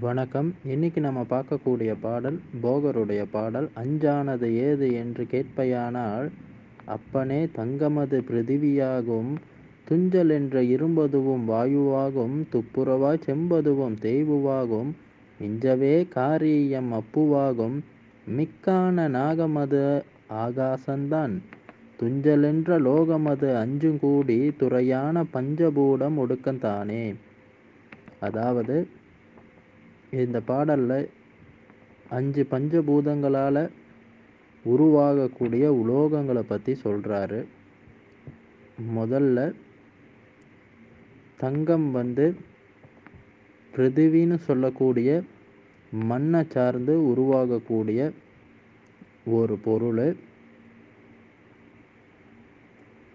வணக்கம். இன்னைக்கு நம்ம பார்க்கக்கூடிய பாடல் போகருடைய பாடல் அஞ்சானது ஏது என்று கேட்பையானால் அப்பனே தங்கமது பிருதிவியாகும் துஞ்சலென்ற இரும்பதுவும் வாயுவாகும். துப்புரவா செம்பதுவும் தேய்வுவாகும். மிஞ்சவே காரியம் அப்புவாகும். மிக்கான நாகமது ஆகாசந்தான். துஞ்சலென்ற லோகமது அஞ்சும் கூடி துறையான பஞ்சபூடம் ஒடுக்கந்தானே? அதாவது இந்த பாடலில் அஞ்சு பஞ்சபூதங்களால் உருவாகக்கூடிய உலோகங்களை பற்றி சொல்கிறாரு முதல்ல தங்கம் வந்து பிருத்திவின்னு சொல்லக்கூடிய மண்ணை சார்ந்து உருவாகக்கூடிய ஒரு பொருள்.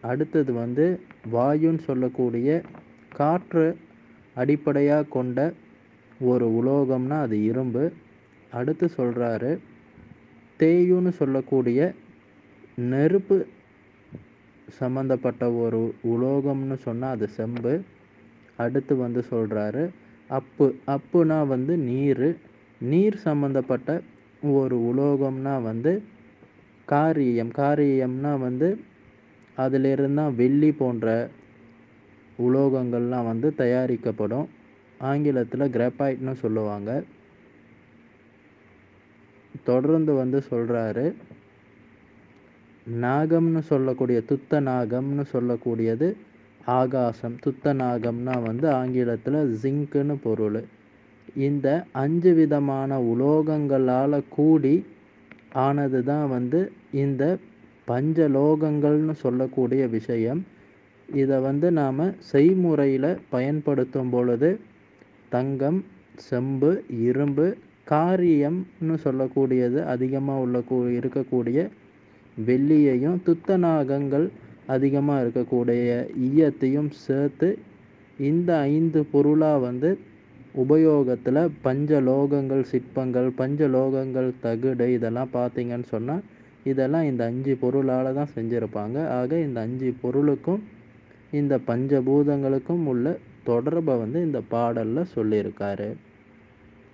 அடுத்தது வந்து வாயுன்னு சொல்லக்கூடிய காற்று அடிப்படையாக கொண்ட ஒரு உலோகம்னா அது இரும்பு. அடுத்து சொல்கிறாரு தேயுன்னு சொல்லக்கூடிய நெருப்பு சம்மந்தப்பட்ட ஒரு உலோகம்னு சொன்னால் அது செம்பு. அடுத்து வந்து சொல்கிறாரு அப்பு. அப்புனா வந்து நீர். நீர் சம்மந்தப்பட்ட ஒரு உலோகம்னா வந்து காரியம். காரியம்னா வந்து அதிலிருந்தான் வெள்ளி போன்ற உலோகங்கள்லாம் வந்து தயாரிக்கப்படும். ஆங்கிலத்தில் கிராப்பைட்னு சொல்லுவாங்க. தொடர்ந்து வந்து சொல்கிறாரு நாகம்னு சொல்லக்கூடிய துத்த நாகம்னு சொல்லக்கூடியது ஆகாசம். துத்த நாகம்னா வந்து ஆங்கிலத்தில் ஜிங்க்குன்னு பொருள். இந்த அஞ்சு விதமான உலோகங்களால் கூடி ஆனது தான் வந்து இந்த பஞ்சலோகங்கள்னு சொல்லக்கூடிய விஷயம். இதை வந்து நாம் செய்முறையில் பயன்படுத்தும் பொழுது தங்கம் செம்பு இரும்பு காரியம்னு சொல்லக்கூடியது அதிகமாக உள்ள கூ இருக்கக்கூடிய வெள்ளியையும் துத்தநாகங்கள் அதிகமாக இருக்கக்கூடிய ஈயத்தையும் சேர்த்து இந்த ஐந்து பொருளாக வந்து உபயோகத்தில் பஞ்சலோகங்கள் சிற்பங்கள் பஞ்சலோகங்கள் தகுடு இதெல்லாம் பார்த்தீங்கன்னு சொன்னால் இதெல்லாம் இந்த அஞ்சு பொருளால் தான் செஞ்சுருப்பாங்க. ஆக இந்த அஞ்சு பொருளுக்கும் இந்த பஞ்சபூதங்களுக்கும் உள்ள தொடர்பை வந்து இந்த பாடலில் சொல்லியிருக்காரு.